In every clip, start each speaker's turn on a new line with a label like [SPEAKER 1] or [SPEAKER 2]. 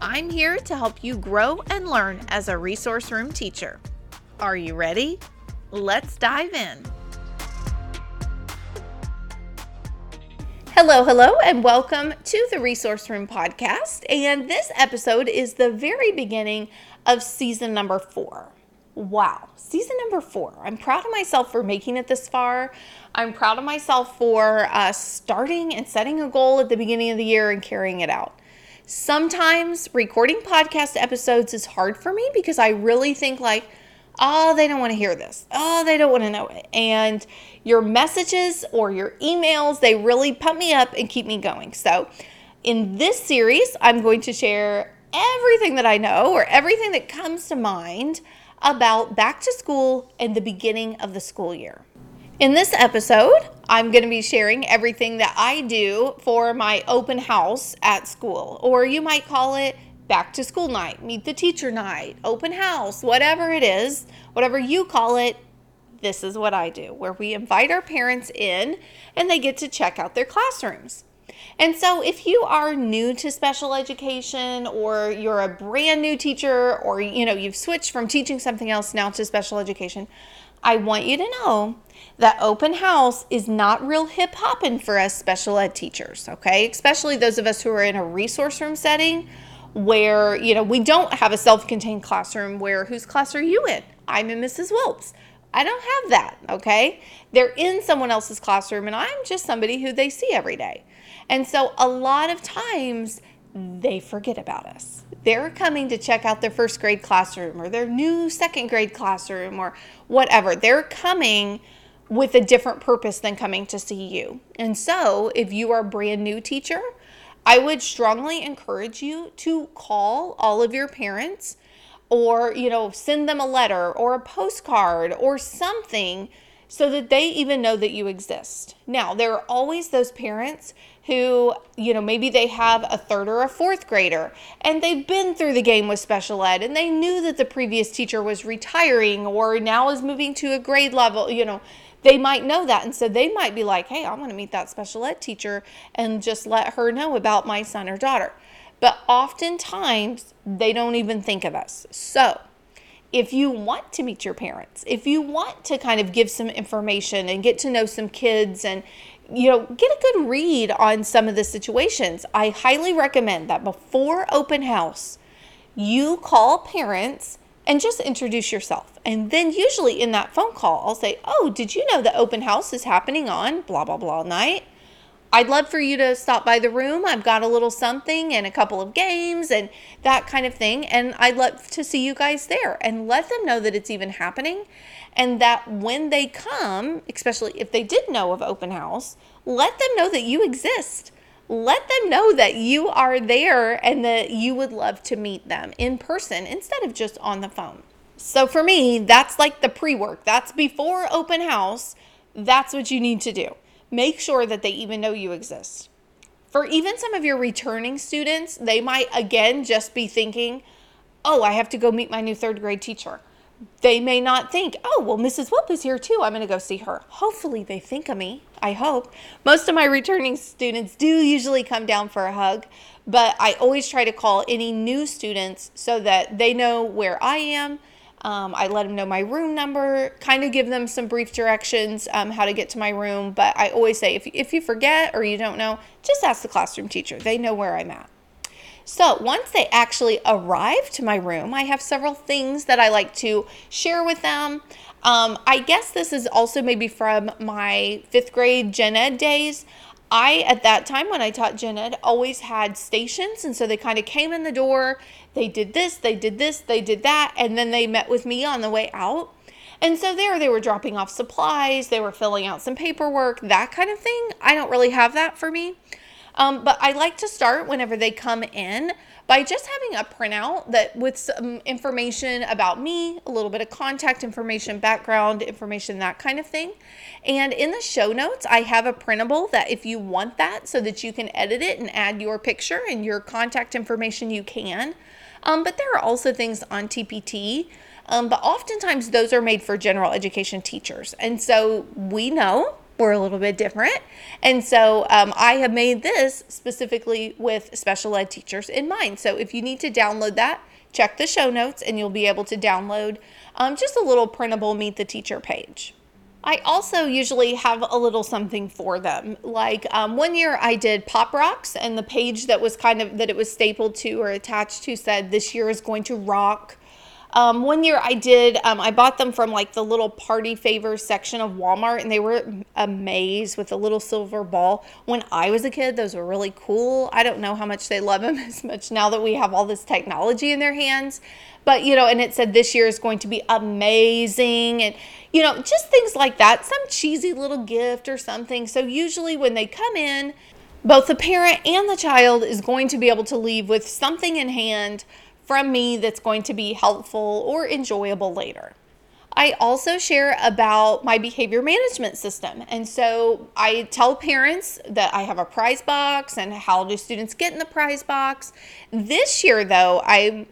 [SPEAKER 1] I'm here to help you grow and learn as a resource room teacher. Are you ready? Let's dive in. Hello, hello, and welcome to the Resource Room podcast. And this episode is the very beginning of season number four. Wow, season number four. I'm proud of myself for making it this far. I'm proud of myself for uh, starting and setting a goal at the beginning of the year and carrying it out. Sometimes recording podcast episodes is hard for me because I really think like, oh, they don't want to hear this. Oh, they don't want to know it. And your messages or your emails, they really pump me up and keep me going. So, in this series, I'm going to share everything that I know or everything that comes to mind about back to school and the beginning of the school year. In this episode, I'm going to be sharing everything that I do for my open house at school, or you might call it back to school night, meet the teacher night, open house, whatever it is, whatever you call it. This is what I do, where we invite our parents in and they get to check out their classrooms. And so, if you are new to special education or you're a brand new teacher or you know you've switched from teaching something else now to special education, I want you to know that open house is not real hip hopping for us special ed teachers, okay? Especially those of us who are in a resource room setting where, you know, we don't have a self contained classroom where whose class are you in? I'm in Mrs. Wilp's. I don't have that, okay? They're in someone else's classroom and I'm just somebody who they see every day. And so a lot of times they forget about us. They're coming to check out their first grade classroom or their new second grade classroom or whatever. They're coming with a different purpose than coming to see you. And so, if you are a brand new teacher, I would strongly encourage you to call all of your parents or, you know, send them a letter or a postcard or something so that they even know that you exist. Now, there are always those parents who, you know, maybe they have a third or a fourth grader and they've been through the game with special ed and they knew that the previous teacher was retiring or now is moving to a grade level, you know, they might know that. And so they might be like, hey, I want to meet that special ed teacher and just let her know about my son or daughter. But oftentimes they don't even think of us. So, if you want to meet your parents, if you want to kind of give some information and get to know some kids and you know, get a good read on some of the situations. I highly recommend that before open house, you call parents and just introduce yourself. And then usually in that phone call, I'll say, "Oh, did you know the open house is happening on blah blah blah night?" I'd love for you to stop by the room. I've got a little something and a couple of games and that kind of thing. And I'd love to see you guys there and let them know that it's even happening. And that when they come, especially if they did know of open house, let them know that you exist. Let them know that you are there and that you would love to meet them in person instead of just on the phone. So for me, that's like the pre work. That's before open house. That's what you need to do make sure that they even know you exist. For even some of your returning students, they might again just be thinking, oh, I have to go meet my new third grade teacher. They may not think, oh, well, Mrs. Wilp is here too. I'm going to go see her. Hopefully, they think of me. I hope. Most of my returning students do usually come down for a hug, but I always try to call any new students so that they know where I am um, I let them know my room number, kind of give them some brief directions um, how to get to my room. But I always say if, if you forget or you don't know, just ask the classroom teacher. They know where I'm at. So once they actually arrive to my room, I have several things that I like to share with them. Um, I guess this is also maybe from my fifth grade gen ed days. I, at that time when I taught gen ed, always had stations. And so they kind of came in the door, they did this, they did this, they did that, and then they met with me on the way out. And so there they were dropping off supplies, they were filling out some paperwork, that kind of thing. I don't really have that for me. Um, but I like to start whenever they come in by just having a printout that with some information about me, a little bit of contact information, background information, that kind of thing. And in the show notes, I have a printable that if you want that so that you can edit it and add your picture and your contact information, you can. Um, but there are also things on TPT. Um, but oftentimes those are made for general education teachers. And so we know we're a little bit different. And so um, I have made this specifically with special ed teachers in mind. So if you need to download that, check the show notes and you'll be able to download um, just a little printable Meet the Teacher page. I also usually have a little something for them. Like um, one year I did Pop Rocks, and the page that was kind of that it was stapled to or attached to said, This year is going to rock um, one year I did, um, I bought them from like the little party favors section of Walmart and they were amazed with a little silver ball. When I was a kid, those were really cool. I don't know how much they love them as much now that we have all this technology in their hands. But, you know, and it said this year is going to be amazing. And, you know, just things like that, some cheesy little gift or something. So usually when they come in, both the parent and the child is going to be able to leave with something in hand from me that's going to be helpful or enjoyable later. I also share about my behavior management system. And so I tell parents that I have a prize box and how do students get in the prize box. This year, though, I'm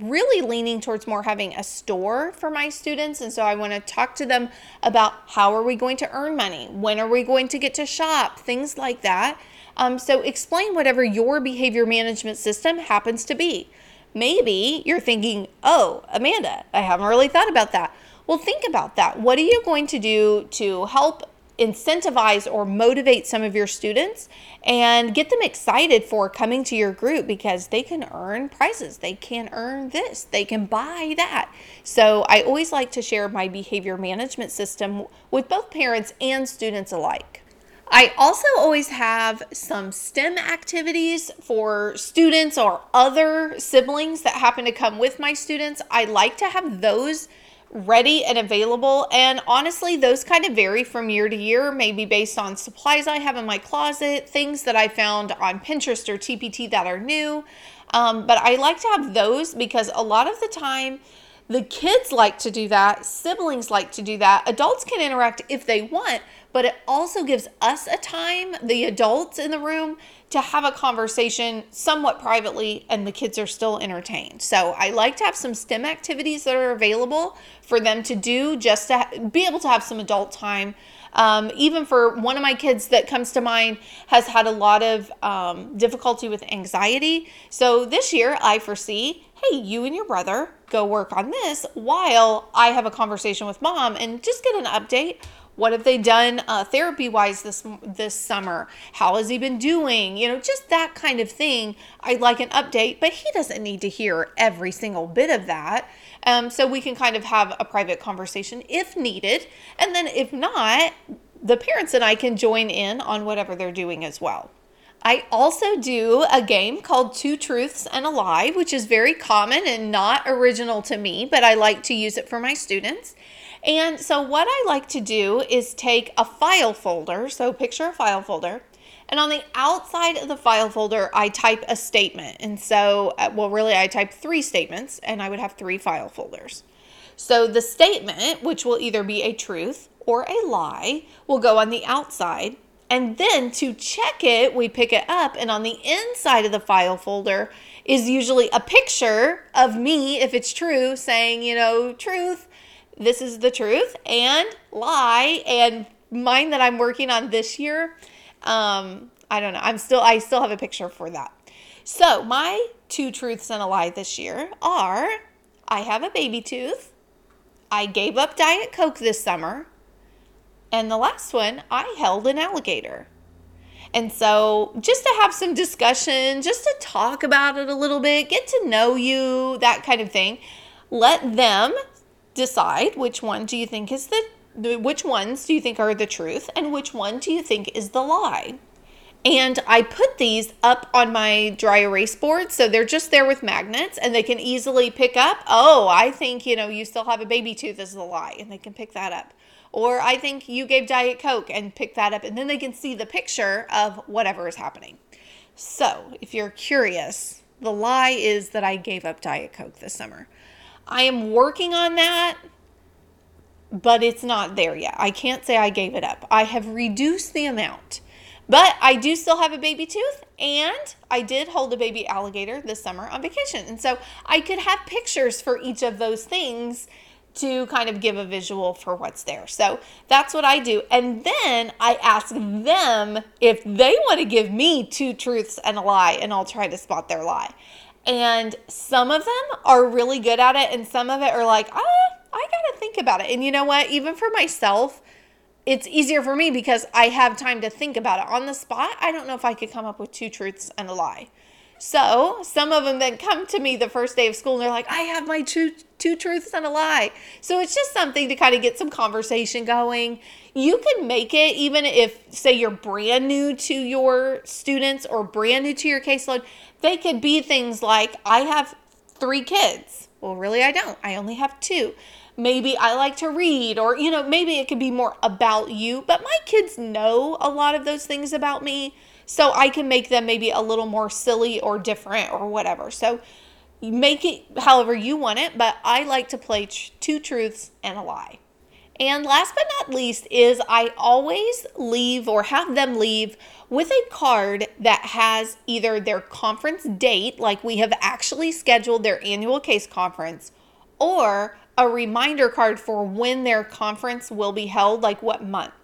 [SPEAKER 1] really leaning towards more having a store for my students and so I want to talk to them about how are we going to earn money when are we going to get to shop things like that um, so explain whatever your behavior management system happens to be Maybe you're thinking, oh, Amanda, I haven't really thought about that. Well, think about that. What are you going to do to help incentivize or motivate some of your students and get them excited for coming to your group because they can earn prizes. They can earn this, they can buy that. So, I always like to share my behavior management system with both parents and students alike. I also always have some STEM activities for students or other siblings that happen to come with my students. I like to have those ready and available. And honestly, those kind of vary from year to year, maybe based on supplies I have in my closet, things that I found on Pinterest or TPT that are new. Um, but I like to have those because a lot of the time, the kids like to do that, siblings like to do that, adults can interact if they want, but it also gives us a time, the adults in the room, to have a conversation somewhat privately and the kids are still entertained. So I like to have some STEM activities that are available for them to do just to be able to have some adult time. Um, even for one of my kids that comes to mind has had a lot of um, difficulty with anxiety. So this year I foresee hey, you and your brother go work on this while I have a conversation with mom and just get an update what have they done uh, therapy wise this this summer? How has he been doing? You know, just that kind of thing. I'd like an update, but he doesn't need to hear every single bit of that. Um, so we can kind of have a private conversation if needed, and then if not, the parents and I can join in on whatever they're doing as well. I also do a game called Two Truths and a Lie, which is very common and not original to me, but I like to use it for my students. And so what I like to do is take a file folder, so picture a file folder, and on the outside of the file folder, I type a statement. And so, uh, well, really, I type three statements, and I would have three file folders. So the statement, which will either be a truth or a lie, will go on the outside. And then to check it, we pick it up, and on the inside of the file folder is usually a picture of me, if it's true, saying, you know, truth, this is the truth and lie and mine that I'm working on this year. Um, I don't know. I'm still I still have a picture for that. So my two truths and a lie this year are I have a baby tooth. I gave up Diet Coke this summer. And the last one, I held an alligator. And so, just to have some discussion, just to talk about it a little bit, get to know you, that kind of thing. Let them decide which one do you think is the which ones do you think are the truth and which one do you think is the lie. And I put these up on my dry erase board. So they're just there with magnets and they can easily pick up, oh, I think, you know, you still have a baby tooth is the lie. And they can pick that up. Or I think you gave Diet Coke and pick that up. And then they can see the picture of whatever is happening. So if you're curious, The lie is that I gave up Diet Coke this summer. I am working on that, but it's not there yet. I can't say I gave it up. I have reduced the amount. But I do still have a baby tooth, and I did hold a baby alligator this summer on vacation. And so I could have pictures for each of those things to kind of give a visual for what's there. So that's what I do. And then I ask them if they want to give me two truths and a lie, and I'll try to spot their lie. And some of them are really good at it, and some of it are like, ah, I got to think about it. And you know what? Even for myself, it's easier for me because I have time to think about it. On the spot, I don't know if I could come up with two truths and a lie. So some of them then come to me the first day of school and they're like, I have my two, two truths and a lie. So it's just something to kind of get some conversation going. You can make it even if, say, you're brand new to your students or brand new to your caseload. They could be things like, I have three kids. Well, really, I don't. I only have two maybe I like to read, or, you know, maybe it could be more about you. But my kids know a lot of those things about me. So I can make them maybe a little more silly or different or whatever. So make it however you want it. But I like to play two truths and a lie. And last but not least is I always leave or have them leave with a card that has either their conference date, like we have actually scheduled their annual case conference, or a reminder card for when their conference will be held, like what month.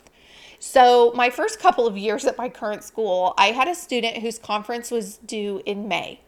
[SPEAKER 1] So, my first couple of years at my current school, I had a student whose conference was due in May.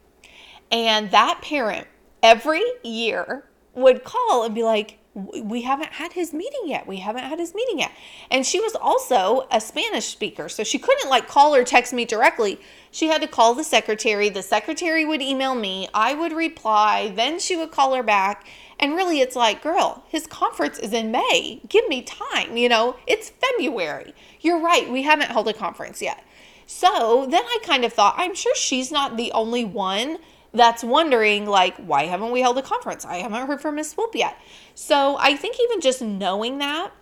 [SPEAKER 1] And that parent every year would call and be like, we haven't had his meeting yet. We haven't had his meeting yet. And she was also a Spanish speaker. So she couldn't like call or text me directly. She had to call the secretary. The secretary would email me. I would reply. Then she would call her back. And really, it's like, girl, his conference is in May. Give me time. You know, it's February. You're right. We haven't held a conference yet. So then I kind of thought, I'm sure she's not the only one that's wondering, like, why haven't we held a conference? I haven't heard from Miss Swoop yet. So I think even just knowing that,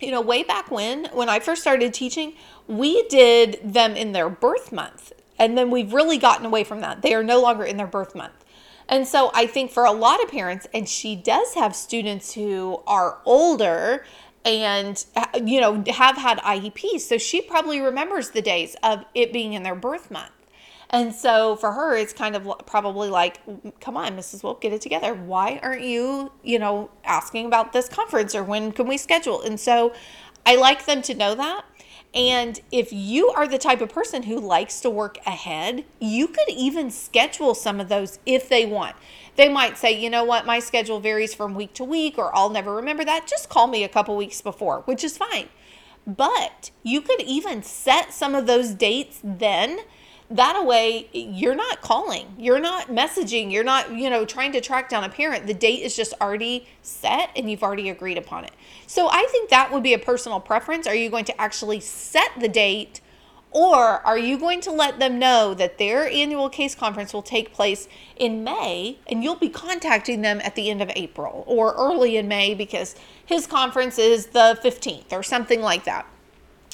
[SPEAKER 1] you know, way back when, when I first started teaching, we did them in their birth month. And then we've really gotten away from that. They are no longer in their birth month. And so I think for a lot of parents, and she does have students who are older and uh, you know have had IEPs, so she probably remembers the days of it being in their birth month. And so for her, it's kind of probably like, come on, Mrs. Wolf, get it together. Why aren't you, you know, asking about this conference or when can we schedule? And so I like them to know that. And if you are the type of person who likes to work ahead, you could even schedule some of those if they want. They might say, you know what, my schedule varies from week to week, or I'll never remember that. Just call me a couple weeks before, which is fine. But you could even set some of those dates then that way you're not calling. You're not messaging. You're not you know trying to track down a parent. The date is just already set and you've already agreed upon it. So i think that would be a personal preference. Are you going to actually set the date or are you going to let them know that their annual case conference will take place in May and you'll be contacting them at the end of April or early in May because his conference is the 15th or something like that?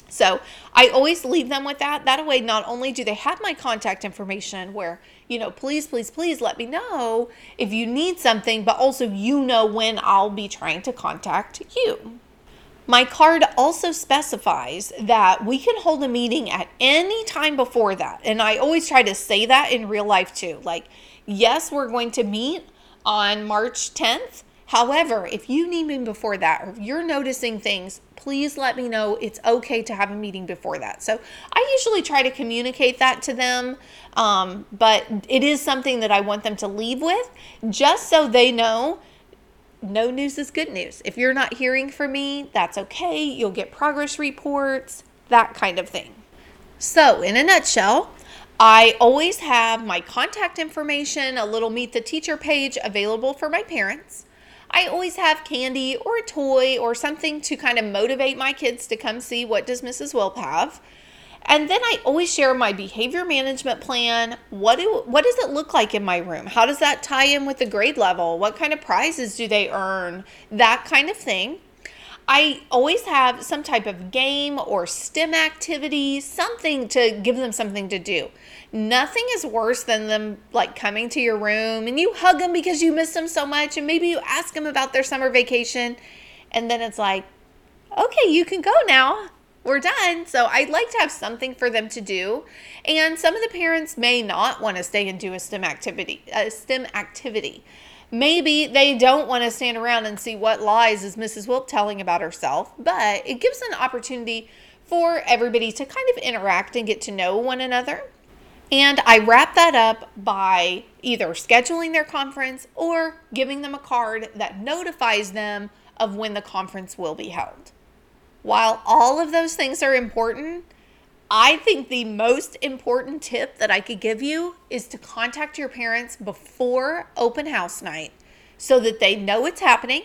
[SPEAKER 1] So I always leave them with that. That way, not only do they have my contact information where, you know, please, please, please let me know if you need something, but also you know when I'll be trying to contact you. My card also specifies that we can hold a meeting at any time before that. And I always try to say that in real life too. Like, yes, we're going to meet on March 10th. However, if you need me before that, or if you're noticing things please let me know it's okay to have a meeting before that. So I usually try to communicate that to them, um, but it is something that I want them to leave with just so they know no news is good news. If you're not hearing from me, that's okay. You'll get progress reports, that kind of thing. So, in a nutshell, I always have my contact information, a little meet the teacher page available for my parents. I always have candy or a toy or something to kind of motivate my kids to come see what does Mrs. Wilp have. And then I always share my behavior management plan. What do what does it look like in my room? How does that tie in with the grade level? What kind of prizes do they earn? That kind of thing. I always have some type of game or STEM activity, something to give them something to do. Nothing is worse than them like coming to your room and you hug them because you miss them so much and maybe you ask them about their summer vacation and then it's like, "Okay, you can go now." we're done. So I'd like to have something for them to do. And some of the parents may not want to stay and do a STEM activity, a STEM activity. Maybe they don't want to stand around and see what lies is Mrs. Wilp telling about herself, but it gives an opportunity for everybody to kind of interact and get to know one another. And I wrap that up by either scheduling their conference or giving them a card that notifies them of when the conference will be held. While all of those things are important, I think the most important tip that I could give you is to contact your parents before open house night so that they know it's happening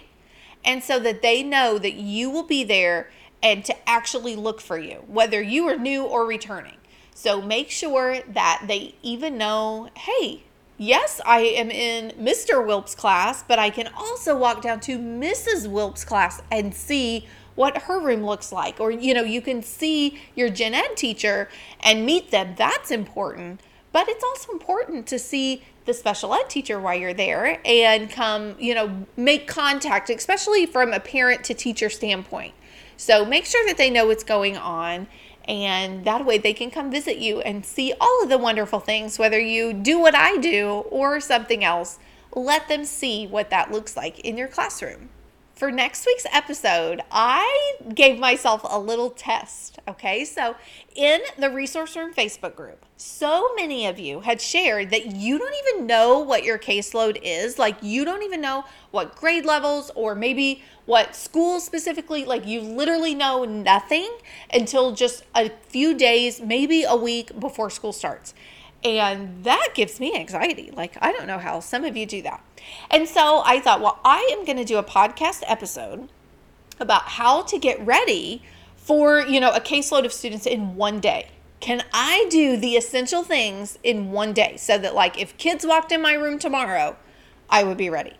[SPEAKER 1] and so that they know that you will be there and to actually look for you, whether you are new or returning. So make sure that they even know hey, yes, I am in Mr. Wilp's class, but I can also walk down to Mrs. Wilp's class and see what her room looks like. Or, you know, you can see your gen ed teacher and meet them. That's important. But it's also important to see the special ed teacher while you're there and come, you know, make contact, especially from a parent to teacher standpoint. So make sure that they know what's going on and that way they can come visit you and see all of the wonderful things, whether you do what I do or something else. Let them see what that looks like in your classroom for next week's episode, I gave myself a little test. Okay, so in the Resource Room Facebook group, so many of you had shared that you don't even know what your caseload is. Like, you don't even know what grade levels or maybe what school specifically, like, you literally know nothing until just a few days, maybe a week before school starts. And that gives me anxiety. Like, I don't know how some of you do that. And so I thought, well, I am going to do a podcast episode about how to get ready for, you know, a caseload of students in one day. Can I do the essential things in one day so that like if kids walked in my room tomorrow, I would be ready?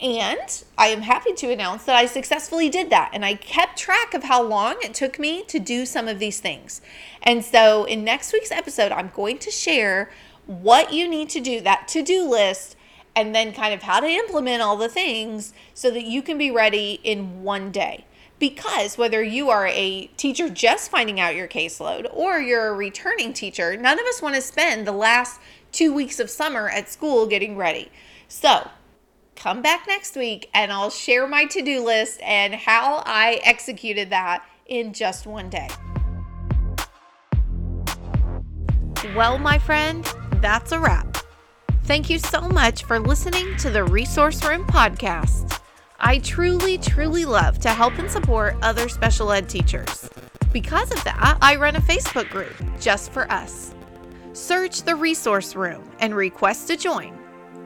[SPEAKER 1] And I am happy to announce that I successfully did that. And I kept track of how long it took me to do some of these things. And so in next week's episode, I'm going to share what you need to do, that to do list, and then kind of how to implement all the things so that you can be ready in one day. Because whether you are a teacher just finding out your caseload or you're a returning teacher, none of us want to spend the last two weeks of summer at school getting ready. So, come back next week and I'll share my to do list and how I executed that in just one day. Well, my friend, that's a wrap. Thank you so much for listening to the Resource Room podcast. I truly, truly love to help and support other special ed teachers. Because of that, I run a Facebook group just for us. Search the Resource Room and request to join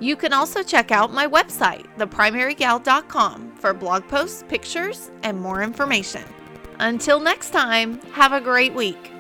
[SPEAKER 1] you can also check out my website, theprimarygal.com, for blog posts, pictures, and more information. Until next time, have a great week.